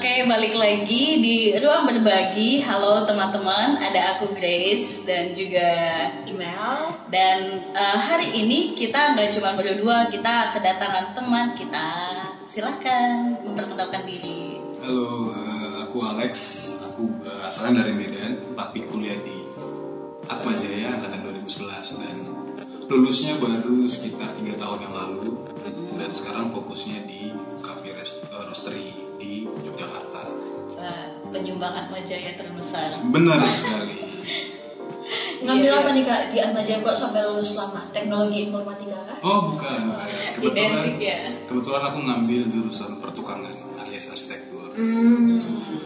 Oke, balik lagi di ruang berbagi. Halo teman-teman, ada aku Grace dan juga email Dan eh, hari ini kita nggak cuma berdua, kita kedatangan teman kita. Silahkan memperkenalkan diri. Halo, eh, aku Alex. Aku eh, asalnya dari Medan, tapi kuliah di Atma Jaya angkatan 2011 dan lulusnya baru sekitar tiga tahun yang lalu dan sekarang fokusnya di cafe roastery di Yogyakarta. Wah, penyumbang Atma Jaya terbesar. Benar sekali. ngambil Iya. apa nih kak di Atma Jaya kok sampai lulus lama teknologi informatika kak Oh bukan, bukan. kebetulan Identik ya. kebetulan aku ngambil jurusan pertukangan alias arsitektur. hmm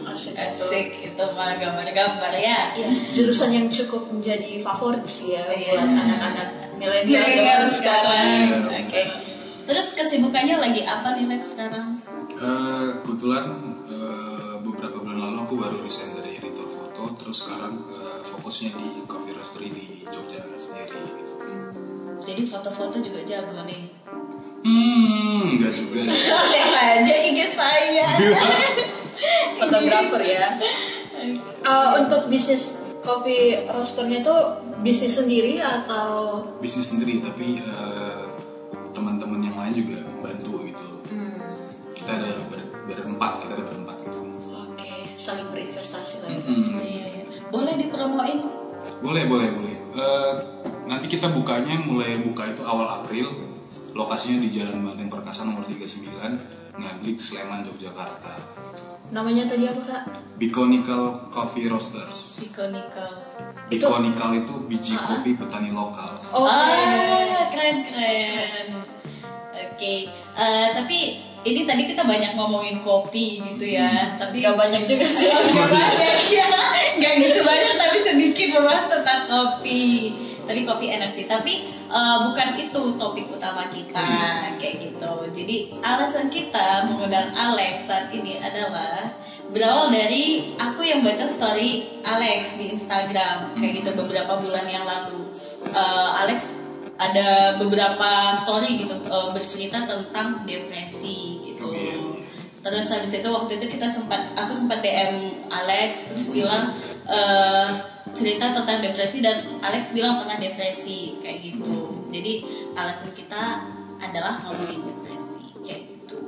arsitektur Asik, itu mah gambar-gambar ya. ya jurusan yang cukup menjadi favorit sih ya Iya. buat anak-anak milenial sekarang sekarang. Oke. Terus kesibukannya lagi apa nih Lex sekarang? Kebetulan eh, beberapa bulan lalu aku baru resign dari editor foto, terus sekarang eh, fokusnya di coffee roastery di Jogja sendiri. Gitu. Hmm, jadi foto-foto juga jago nih. Hmm, enggak juga. Cek aja IG saya. fotografer ya Eh, untuk bisnis kopi roasternya tuh bisnis sendiri atau Bisnis sendiri, tapi eh, teman-teman berempat, kita ada berempat gitu. oke saling berinvestasi lah ya Hmm. Iya, iya. Boleh dipromoin? Boleh, boleh, boleh. Eh, nanti kita bukanya mulai buka itu awal April. Lokasinya di Jalan Banteng Perkasa nomor 39, Ngaglik, Sleman, Yogyakarta. namanya tadi apa kak Biconical Coffee Roasters. Iconical. Biconical itu biji kopi petani lokal. oh Ah, keren keren. Oke, Eh, tapi ini tadi kita banyak ngomongin kopi gitu ya, tapi nggak banyak juga sih Nggak banyak ya, nggak gitu banyak tapi sedikit membahas tentang kopi. Tapi kopi enak sih, tapi eh, bukan itu topik utama kita kayak gitu. Jadi alasan kita mengundang Alex saat ini adalah berawal dari aku yang baca story Alex di Instagram kayak gitu beberapa bulan yang lalu. Eh, Alex ada beberapa story gitu eh, bercerita tentang depresi gitu. Iya. Terus habis itu waktu itu kita sempat aku sempat DM Alex terus bilang eh, cerita tentang depresi dan Alex bilang pernah depresi kayak gitu. Jadi alasan kita adalah ngomongin depresi kayak gitu.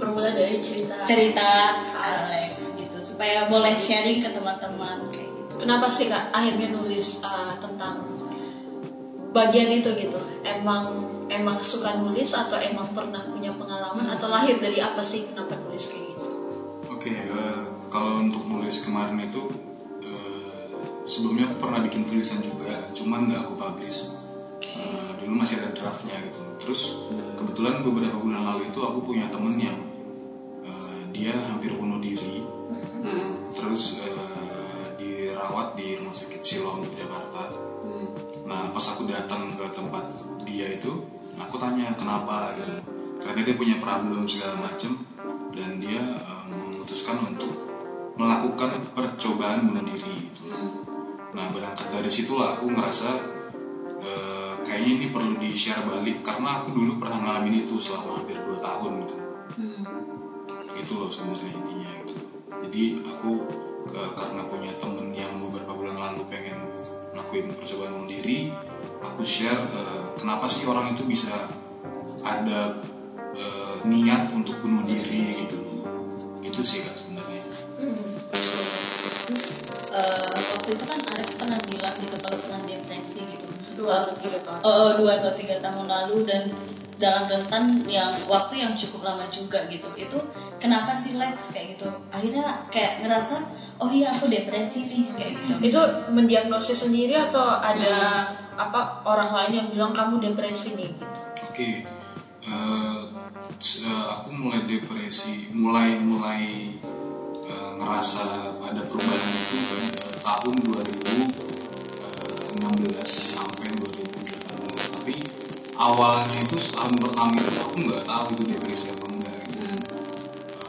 bermula dari cerita Cerita Alex gitu supaya boleh sharing ke teman-teman kayak gitu. kenapa sih kak akhirnya nulis uh, tentang bagian itu gitu emang emang suka nulis atau emang pernah punya pengalaman atau lahir dari apa sih kenapa nulis kayak gitu Oke, eh, kalau untuk nulis kemarin itu eh, sebelumnya aku pernah bikin tulisan juga, cuman nggak aku publish. Eh, dulu masih ada draftnya gitu. Terus kebetulan beberapa bulan lalu itu aku punya temen yang eh, dia hampir bunuh diri, Hmm. terus eh, dirawat di rumah sakit Siloam Jakarta. Nah pas aku datang ke tempat dia itu, aku tanya kenapa gitu. Karena dia punya problem segala macem dan dia eh, memutuskan untuk melakukan percobaan bunuh diri. Gitu. Nah berangkat dari situlah aku ngerasa eh, kayaknya ini perlu di share balik karena aku dulu pernah ngalamin itu selama hampir 2 tahun gitu. Hmm. Gitu loh sebenarnya intinya gitu. Jadi aku eh, karena punya temen yang beberapa bulan lalu pengen ngelakuin percobaan bunuh diri, aku share eh, kenapa sih orang itu bisa ada eh, niat untuk bunuh diri gitu. Gitu sih kak sebenarnya. Hmm. Terus eh, waktu itu kan Alex pernah bilang gitu kalau pernah depresi gitu. dua atau tiga tahun Oh, dua atau tiga tahun lalu dan dalam rentan yang waktu yang cukup lama juga gitu. Itu kenapa sih Lex kayak gitu? Akhirnya kayak ngerasa oh iya aku depresi nih kayak gitu. itu mendiagnosis sendiri atau ada apa orang lain yang bilang kamu depresi nih gitu Oke, eh, se- aku mulai depresi, mulai mulai eh, ngerasa ada perubahan itu kan eh, tahun 2016 sampai 2018. Tapi awalnya itu setahun pertama itu aku nggak tahu itu depresi apa enggak. Gitu. Hmm.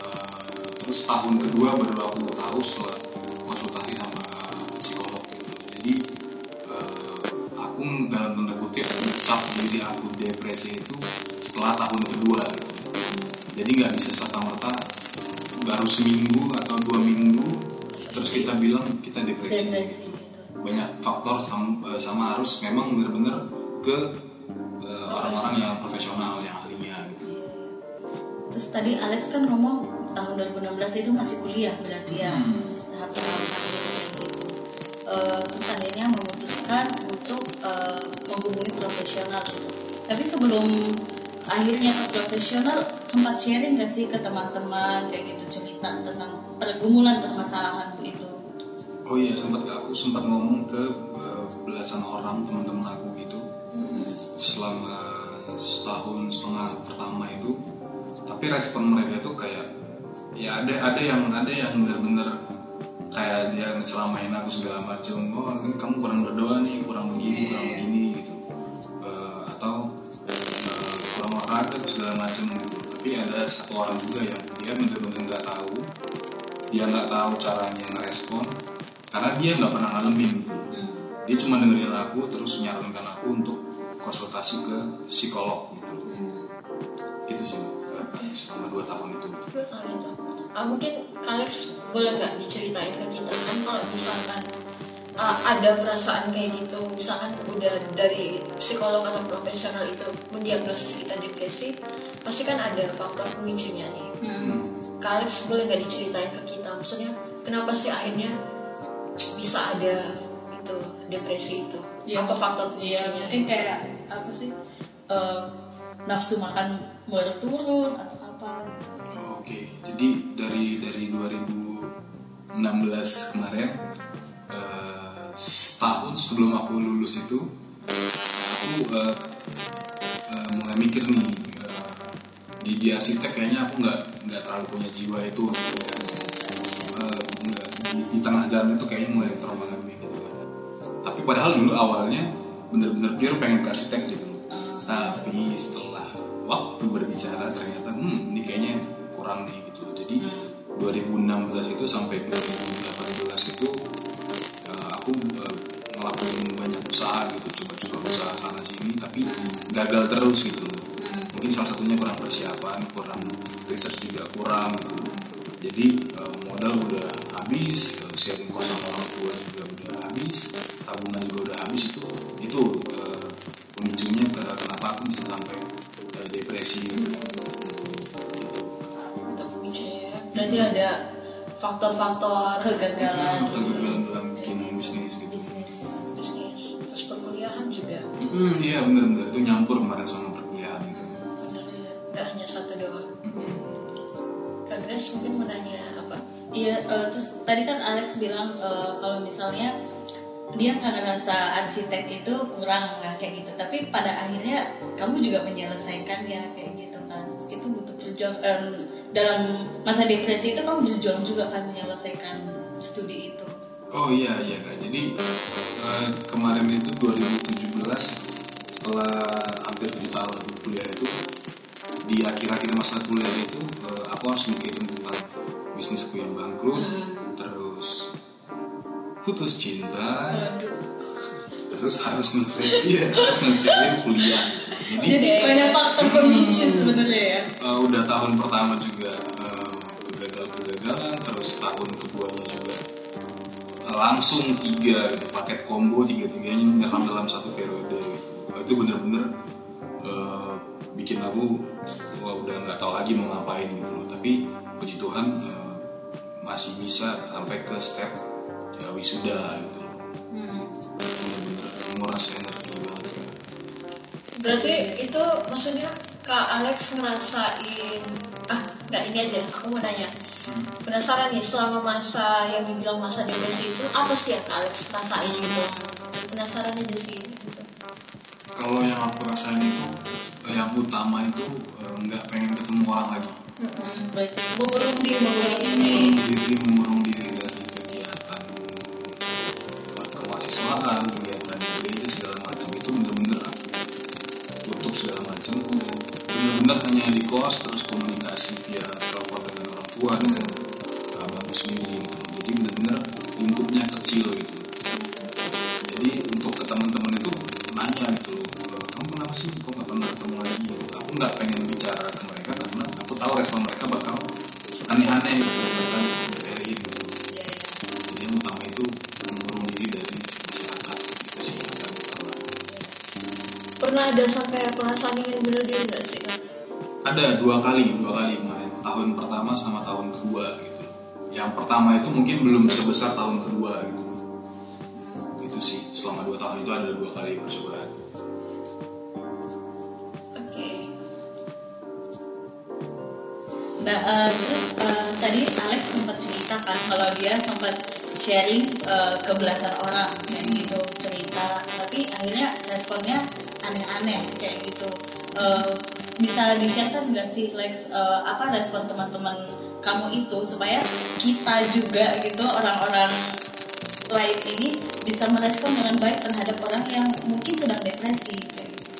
Eh, terus tahun kedua baru aku tahu setelah kutip ngecap diri aku depresi itu setelah tahun kedua gitu. Jadi nggak bisa serta merta baru seminggu atau dua minggu terus kita bilang kita depresi. Depresi gitu. Banyak faktor sama, eh, sama harus memang benar-benar ke eh, orang-orang yang profesional yang ahlinya gitu. Terus tadi Alex kan ngomong tahun 2016 itu masih kuliah berarti ya. Hmm. Untuk eh, menghubungi profesional. Gitu tapi sebelum akhirnya ke profesional sempat sharing gak sih ke teman-teman kayak gitu cerita tentang pergumulan permasalahan itu? Oh iya sempat aku sempat ngomong ke eh, belasan orang teman-teman aku gitu. Selama setahun setengah pertama itu tapi respon mereka itu kayak ya ada ada yang ada yang benar-benar kayak dia ngecelamain aku segala macam oh ini kamu kurang berdoa nih kurang begini kurang begini gitu. Eh, atau eh, kurang olahraga segala macam gitu. Tapi ada satu orang juga yang dia benar-benar nggak tahu. Dia nggak tahu caranya ngerespon karena dia nggak pernah ngalamin gitu. Dia cuma dengerin aku terus nyarankan aku untuk konsultasi ke psikolog gitu. Gitu sih selama dua tahun itu Ah, mungkin Kalex boleh nggak diceritain ke kita kan kalau misalkan ah, ada perasaan kayak gitu, misalkan udah dari psikolog atau profesional itu mendiagnosis kita depresi, pasti kan ada faktor pemicunya nih. Kalex boleh nggak diceritain ke kita, maksudnya kenapa sih akhirnya bisa ada itu depresi itu? Iya. Apa faktor pemicunya? mungkin kayak apa sih eh, nafsu makan mulai turun atau apa gitu. Jadi dari dari 2016 kemarin eh, setahun sebelum aku lulus itu aku eh, eh, mulai mikir nih eh, di di arsitek kayaknya aku nggak nggak terlalu punya jiwa itu nggak, di, di tengah jalan itu kayaknya mulai trauma gitu tapi padahal dulu awalnya bener-bener pure pengen ke arsitek gitu. Tapi setelah waktu berbicara ternyata hmm ini kayaknya kurang nih jadi 2016 itu sampai 2018 itu eh, aku eh, ngelakuin banyak usaha gitu coba-coba usaha sana sini tapi gagal terus gitu. Mungkin salah satunya kurang persiapan kurang research juga kurang gitu. Jadi eh, modal udah habis Berarti ada faktor-faktor kegagalan kegagalan dalam bikin bisnis gitu bisnis bisnis terus perkuliahan juga Mm, iya bener-bener itu nyampur kemarin sama perkuliahan gitu. benar ya nggak hanya satu doang Mm-mm. Kak Grace mungkin mau nanya apa Iya, eh, terus tadi kan Alex bilang eh, kalau misalnya dia nggak ngerasa arsitek itu kurang lah kayak gitu. Tapi pada akhirnya kamu juga menyelesaikan ya kayak gitu kan. Itu butuh perjuangan dalam masa depresi itu kamu berjuang juga kan menyelesaikan studi itu. Oh iya iya kak. Jadi eh, kemarin itu 2017 setelah hampir tujuh tahun aku kuliah itu di akhir-akhir masa kuliah itu eh, aku harus mikirin tentang bisnisku yang bangkrut, terus putus cinta, terus harus ngelesain iya, harus ngelesain kuliah. Jadi Jadi banyak faktor pemicu sebenarnya ya. Eh, udah tahun pertama juga eh, kegagalan-kegagalan terus tahun keduanya juga. Langsung tiga gitu, paket combo tiga-tiganya menyerang dalam satu periode. Gitu. Itu bener-bener eh, bikin aku wah udah nggak tahu lagi mau ngapain gitu loh. Tapi puji Tuhan eh, masih bisa sampai ke step ya, wisuda gitu loh. Bener-bener energi. banget berarti itu maksudnya Kak Alex ngerasain ah nggak ini aja aku mau nanya. Penasaran nih selama masa yang dibilang masa depresi itu apa sih yang Kak Alex rasain gitu? Penasaran aja sih gitu. kalau yang aku rasain itu eh, yang utama itu eh, nggak pengen ketemu orang lagi. Berarti mengurung diri mengurung diri mengurung perasaan ingin bunuh diri nggak sih kak? ada dua kali dua kali kemarin. Tahun pertama sama tahun kedua gitu. Yang pertama itu mungkin belum sebesar tahun kedua gitu. Itu sih selama dua tahun itu ada dua kali percobaan. Oke. Nah, eh, terus eh, tadi Alex sempat cerita kan kalau dia sempat sharing eh, ke belasan orang kayak gitu cerita, tapi akhirnya responnya aneh-aneh kayak gitu. Eh, bisa di-share nggak sih Lex eh, apa respon teman-teman kamu itu supaya kita juga gitu orang-orang lain ini bisa merespon dengan baik terhadap orang yang mungkin sedang depresi kayak gitu.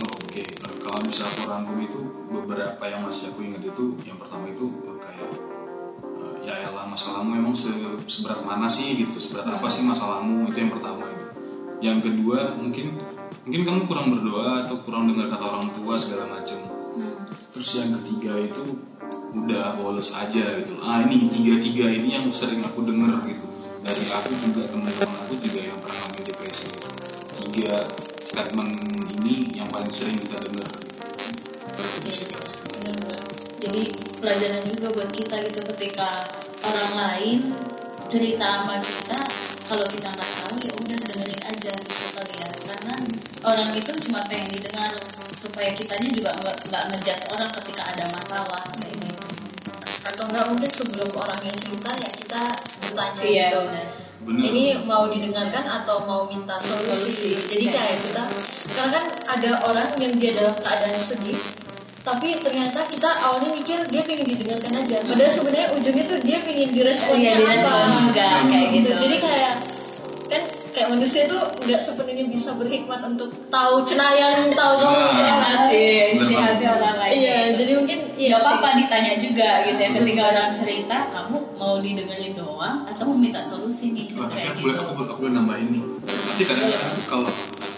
Oh, Oke, Nah, kalau bisa aku rangkum itu beberapa yang masih aku ingat itu yang pertama itu eh, kayak eh, ya elah masalahmu emang se- seberat mana sih gitu seberat apa sih masalahmu itu yang pertama itu. Yang kedua mungkin mungkin kamu kurang berdoa atau kurang dengar kata orang tua segala macam. Terus yang ketiga itu udah bolos aja gitu. Ah ini tiga tiga ini yang sering aku dengar gitu dari aku juga teman-teman aku juga yang pernah ngalami depresi. Tiga statement ini yang paling sering kita dengar. Jadi pelajaran juga buat kita gitu ketika orang lain cerita sama kita kalau kita nggak tahu ya udah orang itu cuma pengen didengar supaya kitanya juga nggak nggak ngejudge orang ketika ada masalah kayak gitu Atau nggak mungkin sebelum orangnya cerita ya kita bertanya Iya, gitu. benar. Bener. Ini mau didengarkan atau mau minta solusi. Jadi Iya. kayak kita, karena kan ada orang yang dia dalam keadaan sedih, tapi ternyata kita awalnya mikir dia pengen didengarkan aja. Padahal sebenarnya ujungnya tuh dia pengen diresponnya Iya, direspon apa. juga kayak gitu. Jadi kayak kayak manusia tuh nggak sepenuhnya bisa berhikmat untuk tahu cenayang, tahu kamu Nah. Iya, isi banget. hati orang lain. Iya, jadi mungkin iya Gak sih. apa-apa ditanya juga gitu ya ketika orang cerita kamu mau didengerin doang atau mau minta solusi nih Oh, tapi kayak aku gitu. boleh, aku, boleh- aku boleh nambahin nih. Tapi kadang-kadang kalau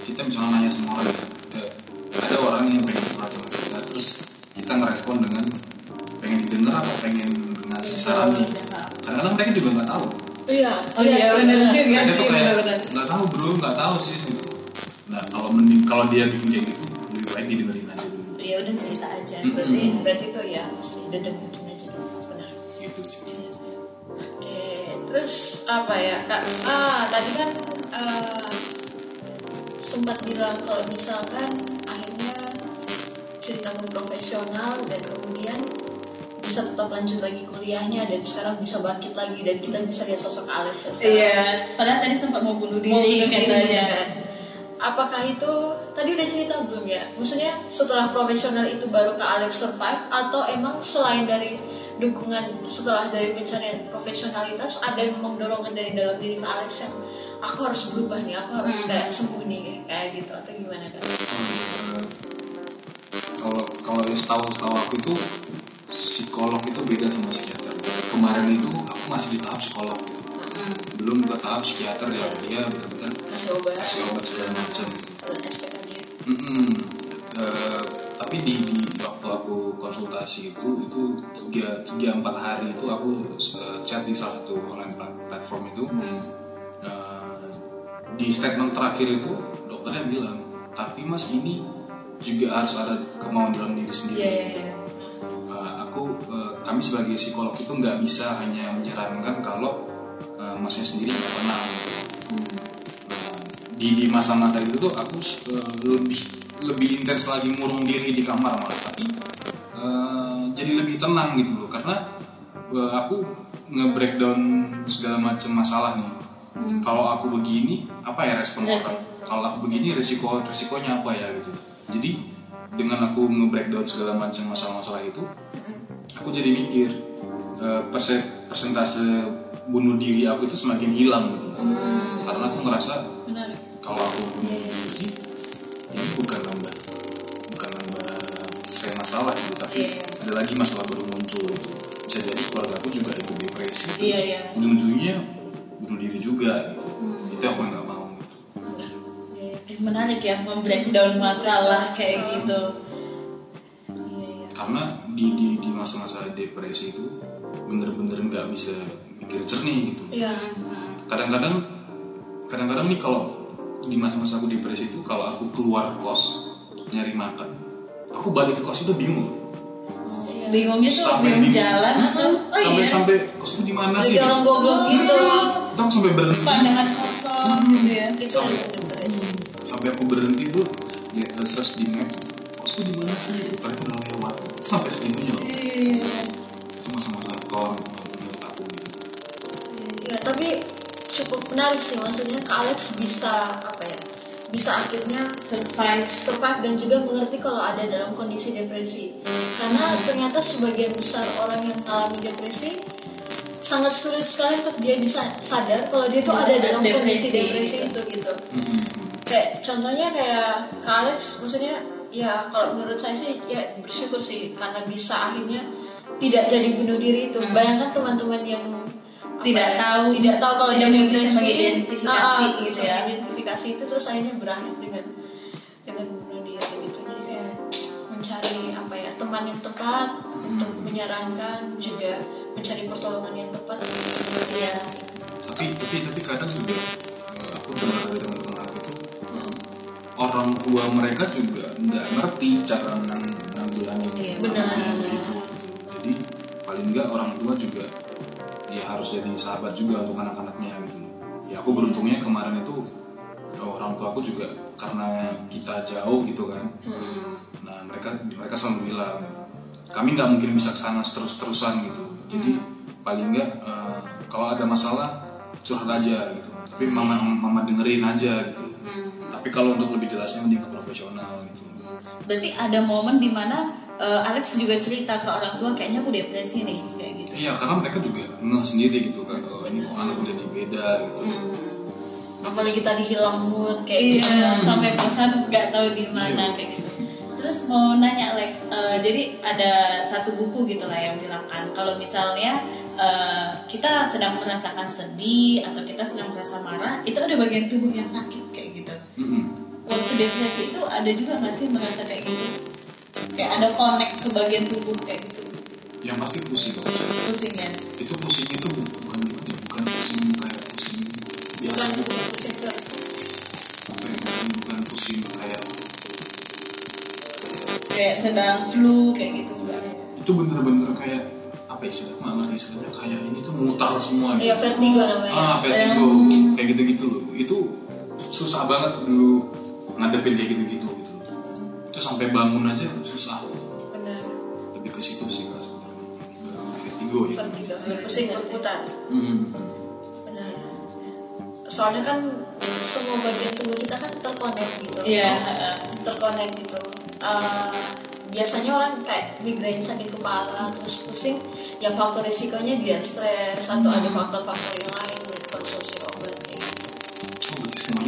kita misalnya nanya sama orang, ada orang yang pengen curhat sama kita, terus kita ngerespon dengan pengen didengar atau pengen ngasih saran nih. Kadang-kadang mereka juga nggak tahu. Iya. Oh iya benar juga sih benar-benar. nggak tahu bro, nggak tahu sih gitu. Nah kalau mending kalau dia bikin kayak gitu, lebih baik didengerin aja dulu. Ya udah cerita aja. Berarti berarti itu ya udah dengerin aja dulu. Benar. Gitu sih. Oke, terus apa ya kak? Ah tadi kan eh, sempat bilang kalau misalkan akhirnya ceritamu profesional dan kemudian bisa tetap lanjut lagi kuliahnya dan sekarang bisa bangkit lagi dan kita bisa lihat sosok Alex sekarang. Iya, padahal tadi sempat mau bunuh diri Mau bunuh diri, katanya. kan? Apakah itu tadi udah cerita belum ya? Maksudnya setelah profesional itu baru ke Alex survive atau emang selain dari dukungan setelah dari pencarian profesionalitas ada memang dorongan dari dalam diri ke Alex yang aku harus berubah nih, aku harus Hmm. kayak sembuh nih kayak, gitu atau gimana kan? Kalau kalau yang setahu setahu aku itu psikolog itu beda sama psikiater. Kemarin itu aku masih di tahap psikolog gitu. belum ke tahap psikiater ya dia benar-benar Kasih obat, kasih obat segala macam. Mm-mm. Eh, tapi di, di waktu aku konsultasi itu itu tiga tiga empat hari itu aku eh, chat di salah satu online plat- platform itu Hmm. Eh, di statement terakhir itu dokternya bilang tapi mas ini juga harus ada kemauan dalam diri sendiri Iya, iya, iya. Kami sebagai psikolog itu nggak bisa hanya menyarankan kalau eh, masnya sendiri nggak tenang gitu. Hmm. Nah, di di masa-masa itu tuh aku eh, lebih lebih intens lagi ngurung diri di kamar malah. Tapi eh, jadi lebih tenang gitu loh. Karena eh, aku nge-breakdown segala macam masalah nih. Hmm. kalau aku begini apa ya respon orang? Kalau aku begini resiko resikonya apa ya gitu. Jadi dengan aku nge-breakdown segala macam masalah-masalah itu aku jadi mikir perse- persentase bunuh diri aku itu semakin hilang gitu Hmm. karena aku ngerasa Menarik. kalau aku bunuh diri ini bukan nambah bukan nambah saya masalah gitu tapi Iya. ada lagi masalah baru muncul gitu bisa jadi keluarga aku juga ikut depresi terus Iya, iya. ujung-ujungnya bunuh diri juga gitu Hmm. itu aku nggak mau gitu Eh, menarik ya membreakdown masalah kayak gitu. Karena di di di masa-masa depresi itu bener-bener nggak bisa mikir jernih gitu Iya. Hmm. kadang-kadang kadang-kadang nih kalau di masa-masa aku depresi itu kalau aku keluar kos nyari makan aku balik ke kos itu bingung Iya. Bingungnya tuh Sampai bingung bingung. jalan atau oh sampai iya sampai kosku di mana sih orang goblok gitu. itu aku sampai berhenti pandangan kosong gitu ya. Itu depresi. sampai aku berhenti tuh lihat uh, search di map kosku di mana sih ternyata udah sampai segitunya loh Iya. itu masa-masa kawan menurut aku gitu Ya, tapi cukup menarik sih maksudnya Kak Alex bisa apa ya? Bisa akhirnya Survive. survive dan juga mengerti kalau ada dalam kondisi depresi. Karena ternyata sebagian besar orang yang mengalami depresi sangat sulit sekali untuk dia bisa sadar kalau dia tuh Bisa ada dalam kondisi depresi, depresi gitu. itu gitu. Mm-mm. Kayak contohnya kayak Kak Alex maksudnya ya kalau menurut saya sih ya bersyukur sih karena bisa akhirnya tidak jadi bunuh diri itu. Hmm. Bayangkan teman-teman yang Tidak ya, tahu, tidak tahu kalau tidak dia bisa mengidentifikasi ah, gitu bisa ya. mengidentifikasi itu terus akhirnya berakhir dengan dengan bunuh diri gitu jadi kayak mencari apa ya teman yang tepat untuk menyarankan juga mencari pertolongan yang tepat Iya. tapi tapi tapi kadang juga eh, aku dengar orang tua mereka juga nggak ngerti cara nang- nanggulangi Iya, benar. gitu, gitu. jadi paling nggak orang tua juga ya harus jadi sahabat juga untuk anak-anaknya gitu. Ya aku beruntungnya kemarin itu eh, orang tua aku juga karena kita jauh gitu kan. Nah mereka mereka selalu bilang kami nggak mungkin bisa ke sana terus terusan gitu. Jadi paling nggak eh, kalau ada masalah curhat aja gitu. Tapi mama mama dengerin aja gitu tapi kalau untuk lebih jelasnya mending ke profesional gitu Berarti ada momen di mana eh, Alex juga cerita ke orang tua kayaknya aku depresi nih kayak gitu. iya karena mereka juga ngeh sendiri gitu kan oh ini kok anak udah di beda gitu apalagi tadi hilang mood kayak Iya, gitu sampai kosan nggak tahu di mana Iya. kayak gitu. Terus mau nanya Alex, eh, jadi ada satu buku gitu lah yang bilang kan, kalau misalnya eh, kita sedang merasakan sedih atau kita sedang merasa marah, itu ada bagian tubuh yang sakit kayak Waktu depresi itu ada juga nggak sih merasa kayak gitu? Kayak ada connect ke bagian tubuh kayak gitu, yang pasti pusing saya pusing ya? itu pusingnya tuh bukan gimana ya, bukan pusing kayak pusing biasa bukan gitu pusing ke Apa ya, bukan, bukan pusing kayak Kayak sedang flu kayak gitu bukan? itu bener-bener kayak apa ya istilah nggak ngerti istilahnya kayak ini tuh mutar semua gitu. Iya vertigo namanya. ah vertigo Hmm. kayak gitu-gitu loh itu susah banget dulu ngadepin kayak gitu-gitu gitu itu sampai bangun aja susah Benar. lebih ke situ sih sebenarnya vertigo ya Vertigo. Pusing berputar. Hmm. Benar. Soalnya kan semua bagian tubuh kita kan terkonek gitu. Iya. Terkonek gitu. Eh, biasanya orang kayak migrain sakit kepala terus pusing yang faktor risikonya dia stres atau ada faktor-faktor yang lain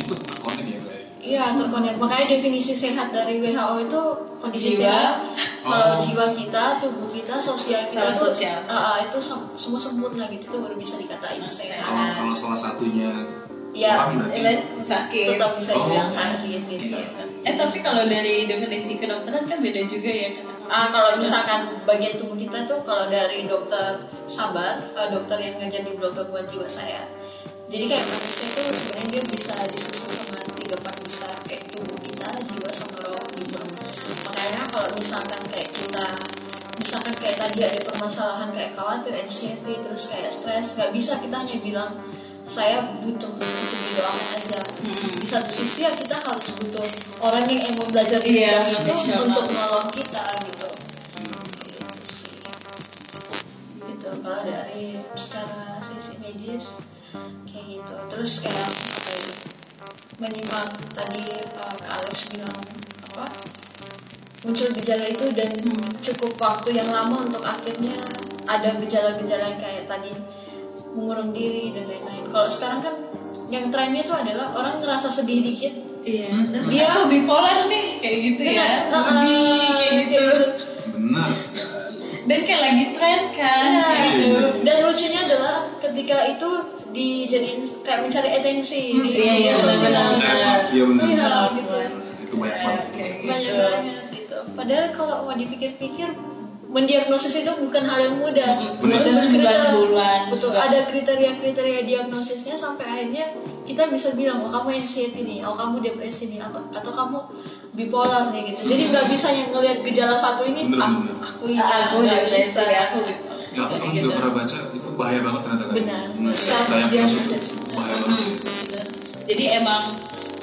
tuh terkonek ya kayak Iya terkonek. Makanya definisi sehat dari WHO itu kondisi Jiwa. sehat. Kalau Oh. jiwa kita, tubuh kita, sosial kita Salah tuh sosial. ah, itu sem- semua sempurna gitu tuh baru bisa dikatain sehat. kalau kalau salah satunya Iya. Eh, sakit. Tetap bisa Oh. dibilang sakit gitu. Iya. Eh tapi kalau dari definisi kedokteran kan beda juga ya kata. Ah, kalau misalkan bagian tubuh kita tuh kalau dari dokter sabar, eh, dokter yang ngajar di blog gangguan jiwa saya. Jadi kayak manusia itu sebenarnya dia bisa disusun sama tiga part besar kayak tubuh kita, jiwa sama roh gitu. Makanya kalau misalkan kayak kita misalkan kayak tadi ada permasalahan kayak khawatir, anxiety, terus kayak stres, nggak bisa kita hanya bilang saya butuh butuh didoakan aja. Di satu sisi ya kita harus butuh orang yang emang belajar di Iya, bidang itu untuk menolong kita gitu. Gitu sih. Gitu kalau dari secara sisi medis kayak gitu. Terus kayak apa ya menyimak tadi uh, Kak Alex bilang apa muncul gejala itu dan cukup waktu yang lama untuk akhirnya ada gejala-gejala kayak tadi mengurung diri dan lain-lain kalau sekarang kan yang trennya itu adalah orang ngerasa sedih dikit Iya. Terus Dia- bipolar nih kayak gitu ya. Benar, uh, Moody, kayak gitu. benar sekali Dan kayak lagi tren kan Iya. gitu. Dan lucunya adalah ketika itu dijadiin kayak mencari atensi di iya, iya, sosial. benar, iya benar Iya, gitu. itu banyak banget Kayak Banyak gitu. banget gitu. Padahal kalau mau dipikir-pikir mendiagnosis itu bukan hal yang mudah. Benar. Ada Bukan kriteria- bulan-bulan. Betul, ada kriteria-kriteria diagnosisnya sampai akhirnya kita bisa bilang oh kamu anxiety nih, oh kamu depresi nih, atau, atau kamu bipolar nih gitu jadi nggak bisa yang ngelihat gejala satu ini Bener, ah, bener. aku ini aku nggak depresi bisa aku bipolar Ya, aku Kayak juga gitu. pernah baca itu bahaya banget ternyata kan. Benar. Benar. Diagnosis itu bahaya banget. Jadi emang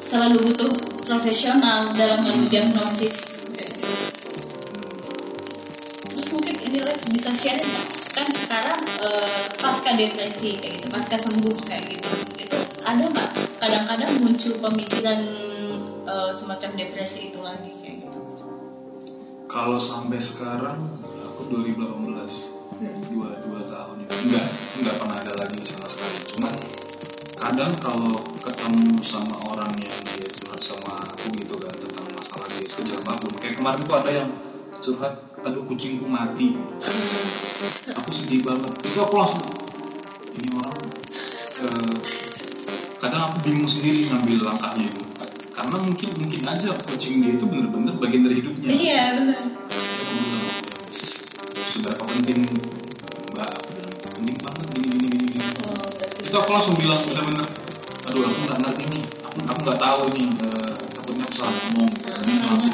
selalu butuh profesional dalam mendiagnosis bisa share kan sekarang eh, pasca depresi kayak gitu pasca sembuh kayak gitu itu ada nggak kadang-kadang muncul pemikiran eh, semacam depresi itu lagi kayak gitu Kalau sampai sekarang aku 2018 dua dua tahun ini enggak enggak pernah ada lagi sama sekali. Cuman kadang kalau ketemu sama orang yang dia curhat sama aku gitu kan tentang masalah dia sekecil apa pun. Kayak kemarin tuh ada yang curhat, aduh kucingku mati. Aku sedih banget. Itu aku langsung ini orang eh, kadang aku bingung sendiri ngambil langkahnya itu. Karena mungkin mungkin aja kucing dia itu bener-bener bagian dari hidupnya. Iya benar seberapa penting mbak penting banget gini gini gini gini. Oh, itu aku langsung bilang bener-bener aduh aku nggak ngerti nih. Aku aku nggak tahu nih eh, takutnya aku salah ngomong. Langsung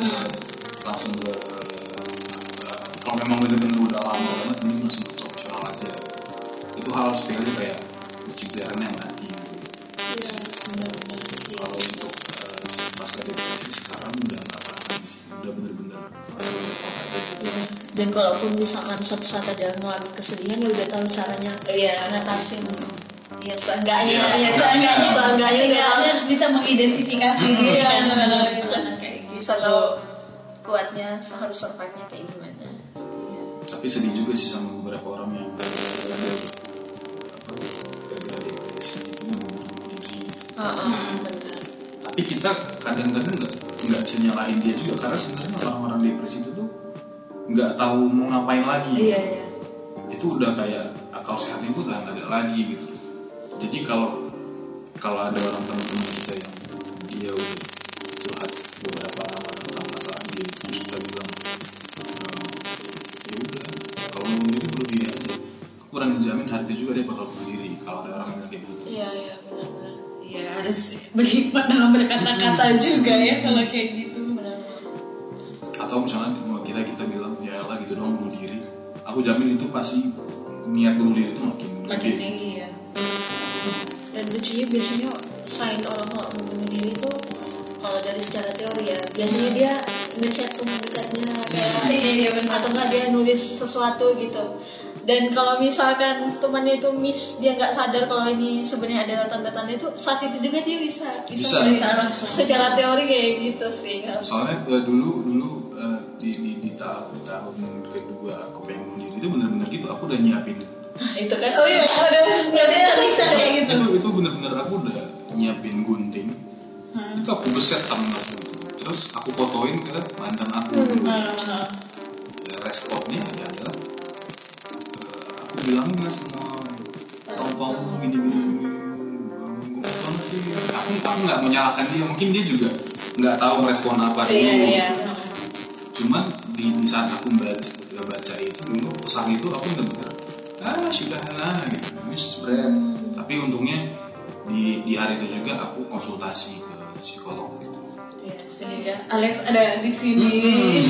langsung ke memang bener-bener udah lama banget mending langsung ke profesional aja. Itu hal sepele kayak peliharaan yang mati gitu. Iya benar-benar iya. kalau untuk eh, pasca depresi sekarang udah nggak pernah lagi sih. Udah bener-bener. Dan kalaupun misalkan suatu saat ada ngalamin kesedihan ya udah tahu caranya Iya. ngatasin. Ya seenggaknya. Iya, ya seenggaknya. seenggaknya. Udah seenggaknya bisa mengidentifikasi diri Iya, kan benar. kayak gitu bisa tahu kuatnya gimana tapi sedih juga sih sama beberapa orang yang gara-gara apa, gara-gara depresi itu yang bunuh diri benar. Tapi kita kadang-kadang nggak nggak bisa nyalahin dia juga karena sebenarnya orang-orang depresi itu tuh nggak tahu mau ngapain lagi iya iya. Itu udah kayak akal sehat itu udah nggak ada lagi gitu. Jadi kalau kalau ada orang teman-teman kita yang dia udah curhat beberapa lama tentang masalah dia terus kita. bilang aku berani jamin hari itu juga dia bakal bunuh diri kalau ada orang yang kayak gitu. Iya iya benar-benar. Ya harus berhikmat dalam berkata-kata juga ya kalau kayak gitu benar-benar. Atau misalnya mau kita kita bilang ya lah gitu doang bunuh diri. Aku jamin itu pasti niat bunuh diri itu makin makin gede. tinggi ya. Dan lucunya biasanya sign orang kalau mau bunuh diri itu kalau dari secara teori ya biasanya dia ngechat teman dekatnya kayak iya iya benar. atau enggak dia nulis sesuatu gitu dan kalau misalkan temannya itu miss dia nggak sadar kalau ini sebenarnya ada tanda-tanda itu saat itu juga dia bisa Bisa. bisa, Bisa. secara teori kayak gitu sih. Soalnya eh, dulu dulu eh, di, di, di tahun di tahun kedua aku pengen bunuh diri itu bener-bener gitu aku udah nyiapin. Nah, itu kan oh iya. ada ada bisa kayak gitu. Itu itu bener-bener aku udah nyiapin gunting. Hmm. itu aku beset tangan aku. Terus aku fotoin ke mantan aku. Hmm. Ya, responnya ya adalah bilangin lah semua kamu kamu gini gini gini Gue banget sih. Aku aku nggak menyalahkan dia mungkin dia juga nggak tahu merespon apa iya dulu. iya. Cuman di, di saat aku baca, baca itu dulu pesan itu aku bener-bener ah sudah lah gitu. Spread tapi untungnya di di hari itu juga aku konsultasi ke psikolog gitu. Iya, sehingga Alex ada di sini.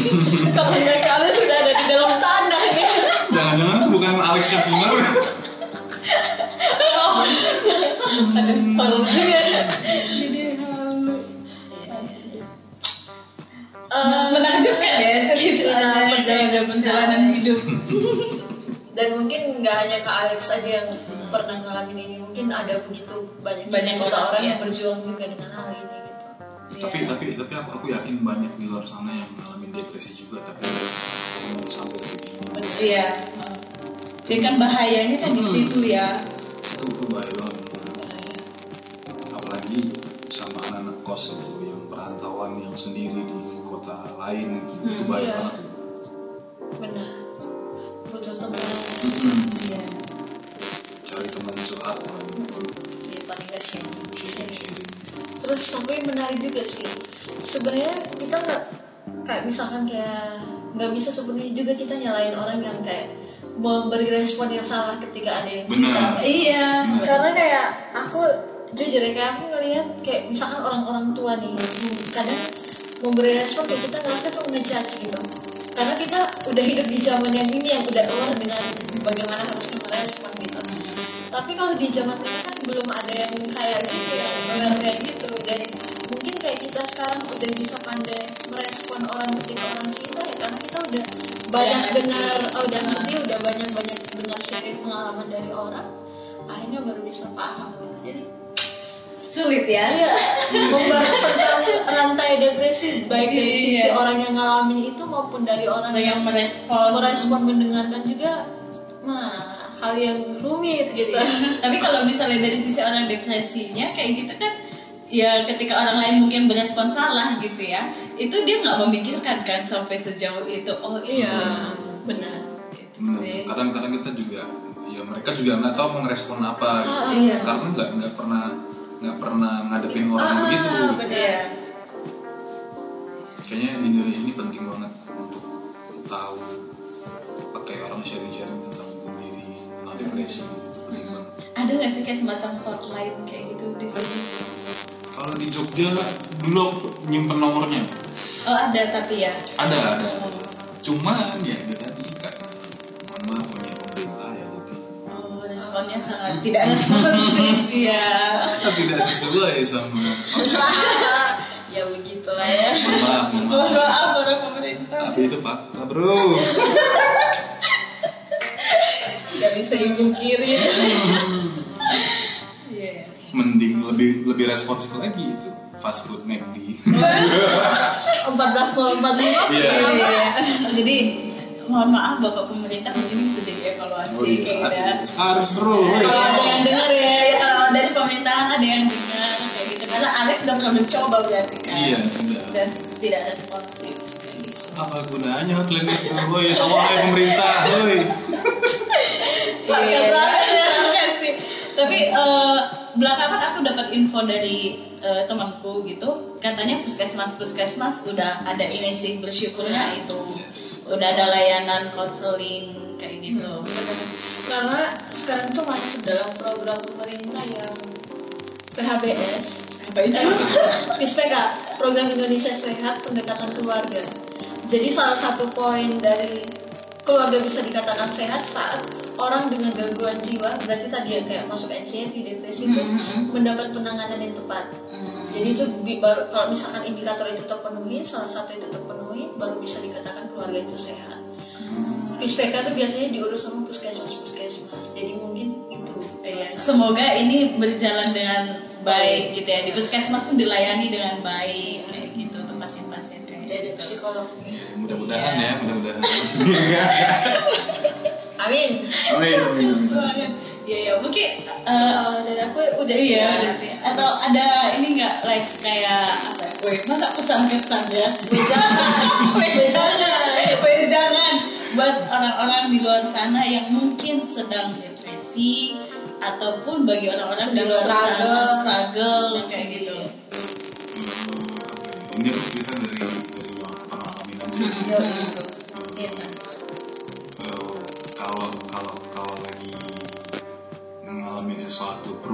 Kalau nggak kalian sudah ada di dalam tanah ya. Jangan-jangan bukan Alex yang ada jadi halu Eh, menakjubkan ya Cerita perjalanan kayak perjalanan Alex. hidup. Dan mungkin nggak hanya ke Alex aja yang pernah ngalamin ini mungkin ada begitu banyak Banyak juta orang, orang iya. yang berjuang juga dengan hal ini gitu. Tapi tapi tapi aku aku yakin banyak di luar sana yang ngalamin depresi juga tapi belum sampai ini iya ya kan bahayanya kan di situ ya. Itu itu bahaya banget. Apalagi sama anak-anak kos itu yang perantauan yang sendiri di kota lain gitu. itu bahaya iya. banget. Benar. Butuh teman. Iya. Cari teman curhat. Orang ya paling gak sih. Sharing sharing terus sampai menarik juga sih. Sebenarnya kita nggak kayak misalkan kayak nggak bisa sebenarnya juga kita nyalain orang yang kayak memberi respon yang salah ketika ada yang cerita Benar. iya Benar. karena kayak aku jujur ya kayak aku ngelihat kayak misalkan orang-orang tua nih kadang memberi respon kayak kita ngerasa tuh ngejudge gitu karena kita udah hidup di zaman yang ini yang udah aware dengan bagaimana harusnya merespon gitu tapi kalau di zaman mereka kan belum ada yang kayak gitu ya aware kayak gitu dan mungkin kayak kita sekarang udah bisa pandai merespon orang ketika orang cerita ya karena kita udah banyak dengar oh, udah ngerti udah banyak banyak dengar sharing pengalaman dari orang akhirnya baru bisa paham gitu jadi Sulit ya. Iya, membahas tentang rantai depresi baik dari Iya. sisi orang yang ngalamin itu maupun dari orang Orang yang yang merespon. merespon mendengarkan juga, nah hal yang rumit gitu. Iya. Tapi kalau misalnya dari sisi orang depresinya kayak gitu kan ya ketika orang lain mungkin berespon salah gitu ya itu dia nggak memikirkan kan sampai sejauh itu oh Iya, benar. gitu sih. kadang-kadang kita juga ya mereka juga nggak tahu mau ngerespon apa gitu. Iya. karena nggak nggak pernah nggak pernah ngadepin orang Ah, begitu. Iya. kayaknya di Indonesia ini penting banget untuk tahu pakai orang sharing-sharing tentang diri tentang depresi penting banget ada nggak sih kayak semacam hotline kayak gitu di sini kalau di Jogja dulu nyimpen nomornya oh ada tapi ya. Ada ada. Oh, cuman ya itu tadi kan mohon maaf punya pemerintah ya jadi oh, responnya sangat tidak responsif ya tidak sesuai sama. Ya begitulah ya. maaf maaf maaf orang pemerintah. Tapi itu fakta bro. Gak bisa dipungkiri. Iya. mending lebih lebih responsif lagi itu fast food McD 14.045 Iya. pesan apa? Iya. jadi mohon maaf bapak pemerintah mungkin bisa jadi evaluasi Oh iya, kayak gitu ya harus, bro Kalau ada yang dengar ya. Ya, kalau dari pemerintahan ada yang dengar kayak gitu karena Alex sudah pernah mencoba berarti kan Iya, sudah. dan tidak responsif kayak gitu apa gunanya hotline itu woi wahai pemerintah woi Sarkas banget ya. Sarkas sih. Tapi eh, belakangan aku dapat info dari eh, temanku gitu. Katanya puskesmas puskesmas udah ada ini sih bersyukurnya itu. Yes. udah ada layanan konseling kayak gitu. Karena sekarang tuh masuk dalam program pemerintah yang PHBS apa itu PISPK, Program Indonesia Sehat Pendekatan Keluarga. Jadi salah satu poin dari keluarga bisa dikatakan sehat saat orang dengan gangguan jiwa, berarti tadi ya kayak masuk anxiety, depresi itu Mhm. mendapat penanganan yang tepat. Hmm. Jadi itu baru kalau misalkan indikator itu terpenuhi, salah satu itu terpenuhi, baru bisa dikatakan keluarga itu sehat. PISPK itu biasanya diurus sama puskesmas-puskesmas. Jadi mungkin itu. Iya, semoga ini berjalan dengan baik gitu ya di puskesmas pun dilayani dengan baik kayak gitu untuk pasien-pasien kayak gitu. psikolog. Ya, mudah-mudahan ya mudah-mudahan Amin. amin amin amin. Iya ya mungkin eh, Kalau dari aku udah sih. iya ya. sih. atau ada ini nggak like kayak apa ya? Wih, masa pesan-kesan ya? Wejangan. Wejangan. Wih, jangan buat orang-orang di luar sana yang mungkin sedang depresi ataupun bagi orang-orang di luar sana struggle. struggle Sedang kayak gitu. ini aku cerita dari dari pernah ngalamin aja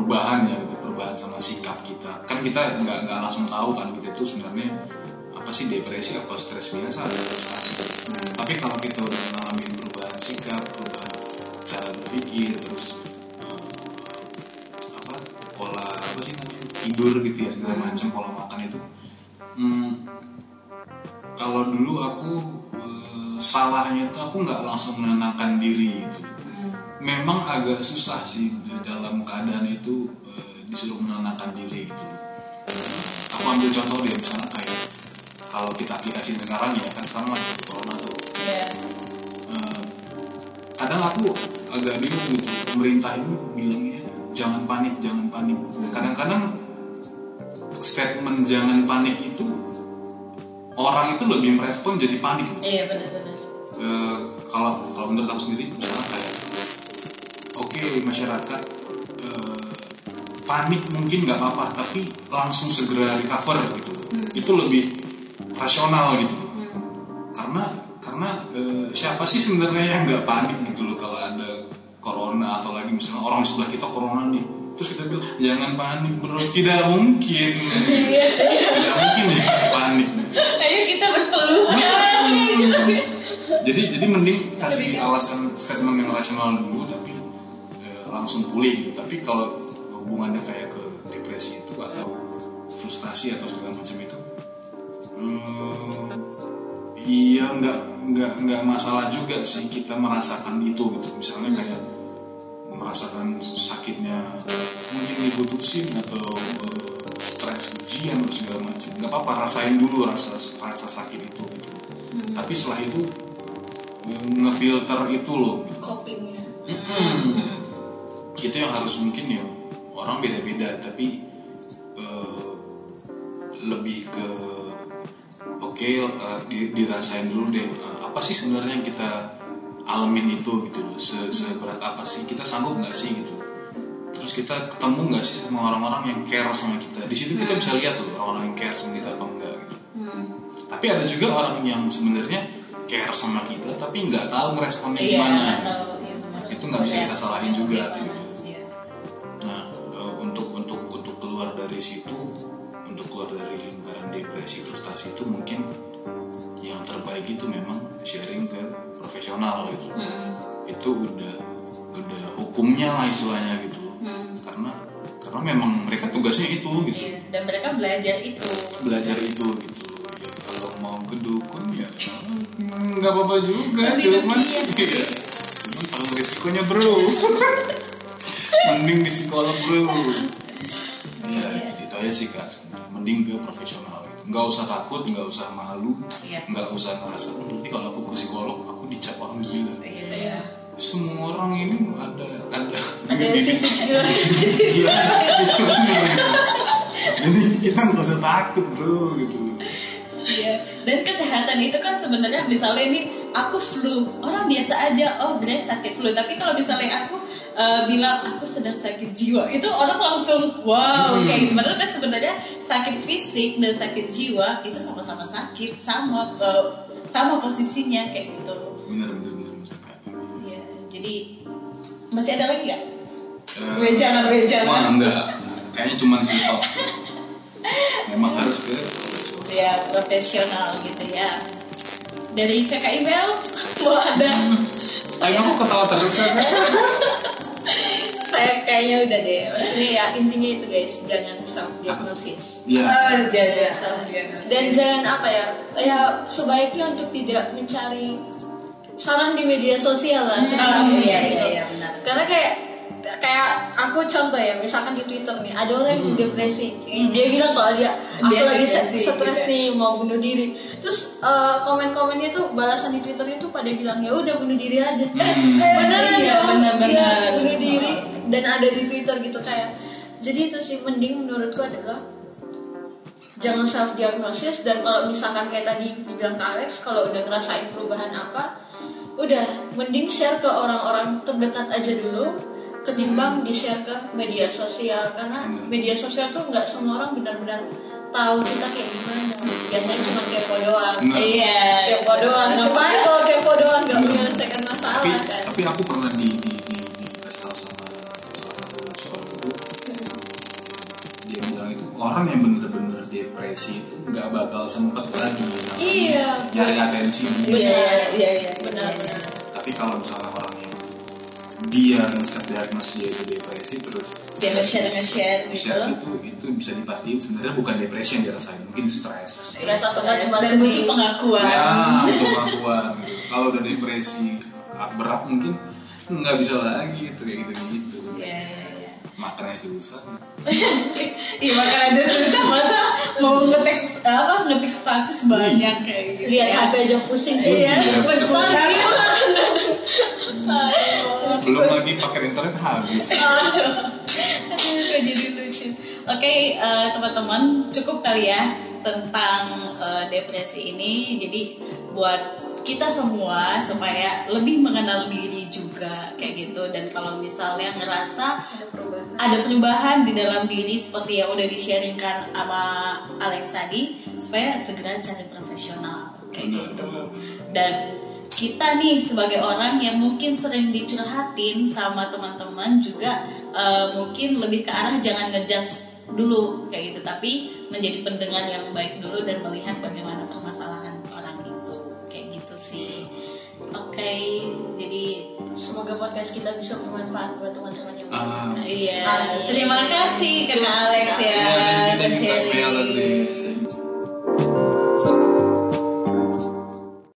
perubahan ya gitu perubahan sama sikap kita. Kan kita nggak nggak langsung tahu kan kita itu sebenarnya apa sih depresi apa stres biasa atau frustasi tapi kalau kita udah ngalamin perubahan sikap perubahan cara berpikir terus eh, apa pola apa sih namanya tidur gitu ya segala macam pola makan itu hmm, kalau dulu aku eh, salahnya itu aku nggak langsung menenangkan diri gitu memang agak susah sih dalam keadaan itu eh, disuruh menenangkan diri gitu aku ambil contoh deh misalnya kayak kalau kita aplikasi sekarang ya kan sekarang lagi corona tuh Iya. Eh, kadang aku agak bingung gitu pemerintah ini bilangnya jangan panik jangan panik kadang-kadang statement jangan panik itu orang itu lebih merespon jadi panik Iya benar-benar. Eh, kalau kalau menurut aku sendiri misalnya oke masyarakat eh, panik mungkin nggak apa-apa tapi langsung segera recover gitu. Itu lebih rasional gitu. Karena karena eh, siapa sih sebenarnya yang nggak panik gitu loh kalau ada corona atau lagi misalnya orang di sebelah kita corona nih. Terus kita bilang jangan panik bro. Tidak mungkin. Tidak mungkin dia panik. Ayo kita berpelukan kayak gitu jadi jadi mending kasih alasan statement yang rasional dulu tapi langsung pulih gitu. Tapi kalau hubungannya kayak ke depresi itu atau frustasi atau segala macam itu hmm, iya nggak nggak nggak masalah juga sih kita merasakan itu gitu. Misalnya kayak merasakan sakitnya mungkin diputusin atau eh, stres ujian atau segala macam. Nggak apa-apa rasain dulu rasa rasa sakit itu gitu. Tapi setelah itu ngefilter itu loh. Copingnya itu yang harus mungkin ya orang beda-beda tapi eh, lebih ke oke eh, di- dirasain dulu deh eh, apa sih sebenarnya yang kita alamin itu gitu loh Se- seberat apa sih kita sanggup nggak sih gitu? Terus kita ketemu nggak sih sama orang-orang yang care sama kita? Di situ kita bisa lihat tuh orang-orang yang care sama kita apa enggak gitu. Tapi ada juga orang yang sebenarnya care sama kita tapi nggak tahu ngeresponnya iya gimana. atau iya. Itu nggak bisa kita salahin juga, Iya, gitu. Depresi frustasi itu mungkin yang terbaik itu memang sharing ke profesional gitu. Hmm. Itu udah udah hukumnya lah istilahnya gitu. Hmm. Karena karena memang mereka tugasnya itu gitu. Iya, dan mereka belajar itu. Belajar itu gitu. Ya, kalau mau ke dukun ya mm, nggak apa-apa juga, cuman iya, iya. Cuman kalau risikonya bro. mending di psikolog bro ya itu aja sih kak mending ke profesional. Nggak usah takut nggak usah malu Iya. nggak usah ngerasa "Oh, nanti kalau aku ke psikolog aku dicap orang gila Iya. Iya. semua orang ini ada ada ada sisi Gila, gitu. jadi kita nggak usah takut bro gitu Iya. Dan kesehatan itu kan sebenarnya misalnya ini aku flu, orang biasa aja, oh Grace sakit flu. Tapi kalau misalnya aku eh, bilang aku sedang sakit jiwa, itu orang langsung wow Hmm. kayak gitu. Padahal kan sebenarnya sakit fisik dan sakit jiwa itu sama-sama sakit, sama eh, sama posisinya kayak gitu. bener bener bener, bener Iya. Jadi masih ada lagi nggak? Eh, Wejangan, wejangan. wah enggak kayaknya cuma sih memang harus ke Ya profesional gitu ya. Dari kakak Ibel mau ada Ayo aku ketawa terus kan saya kayaknya udah deh maksudnya ya intinya itu guys jangan self diagnosis ya Oh, iya, iya. dan jangan apa ya ya sebaiknya untuk tidak mencari saran di media sosial lah Oh, sebisa iya, mungkin iya, gitu. iya, benar. karena kayak kayak aku contoh ya misalkan di Twitter nih ada orang yang depresi dia bilang kalau dia aku Dia lagi depresi stres juga. nih mau bunuh diri terus eh, komen-komennya tuh balasan di Twitter itu pada bilang ya udah bunuh diri aja eh Hmm. bener Iya, ya benar-benar. iya, bunuh diri dan ada di Twitter gitu kayak jadi itu sih mending menurutku adalah jangan self diagnosis dan kalau misalkan kayak tadi dibilang ke Alex kalau udah ngerasain perubahan apa udah mending share ke orang-orang terdekat aja dulu ketimbang di share ke media sosial. Karena Hmm. media sosial tuh nggak semua orang benar-benar tahu kita kayak gimana. Biasanya cuma kepo doang. Benar. Iya. kepo doang. Ngapain kalau kepo doang? Nggak menyelesaikan tapi masalah kan? tapi aku pernah di di di, dikasih tahu sama salah satu psikolog itu. Dia bilang itu orang yang bener-bener depresi itu nggak bakal sempet lagi Iya. nyari atensi. Iya, iya, iya. benar-benar tapi kalau misalnya orang dia nge diagnosis dia itu depresi terus Dia nge-share nge-share gitu. share itu itu bisa dipastikan sebenarnya bukan depresi yang dirasain mungkin stres stres atau nggak cuma butuh pengakuan. ya untuk pengakuan gitu. kalau udah depresi berat mungkin nggak bisa lagi gitu kayak gitu gitu Iya, iya, iya. makannya susah Iya makan aja susah masa mau ngetik apa ngetik status banyak kayak gitu. lihat ya. HP aja pusing Iya, Iya. benar. belum lagi pakai internet habis Aduh, jadi lucu. Oke, eh, teman-teman, cukup kali ya tentang eh, depresi ini. Jadi buat kita semua supaya lebih mengenal diri juga kayak gitu. Dan kalau misalnya ngerasa ada perubahan ada perubahan di dalam diri seperti yang udah di-sharingkan sama Alex tadi, supaya segera cari profesional kayak gitu. Dan kita nih sebagai orang yang mungkin sering dicurhatin sama teman-teman juga eh, mungkin lebih ke arah jangan ngejudge dulu kayak gitu. Tapi menjadi pendengar yang baik dulu dan melihat bagaimana permasalahan orang itu. Kayak gitu sih. Oke jadi Semoga podcast kita bisa bermanfaat buat teman-teman yang Ah, iya. Amin. terima kasih ke Kak Alex ya. Ya, kita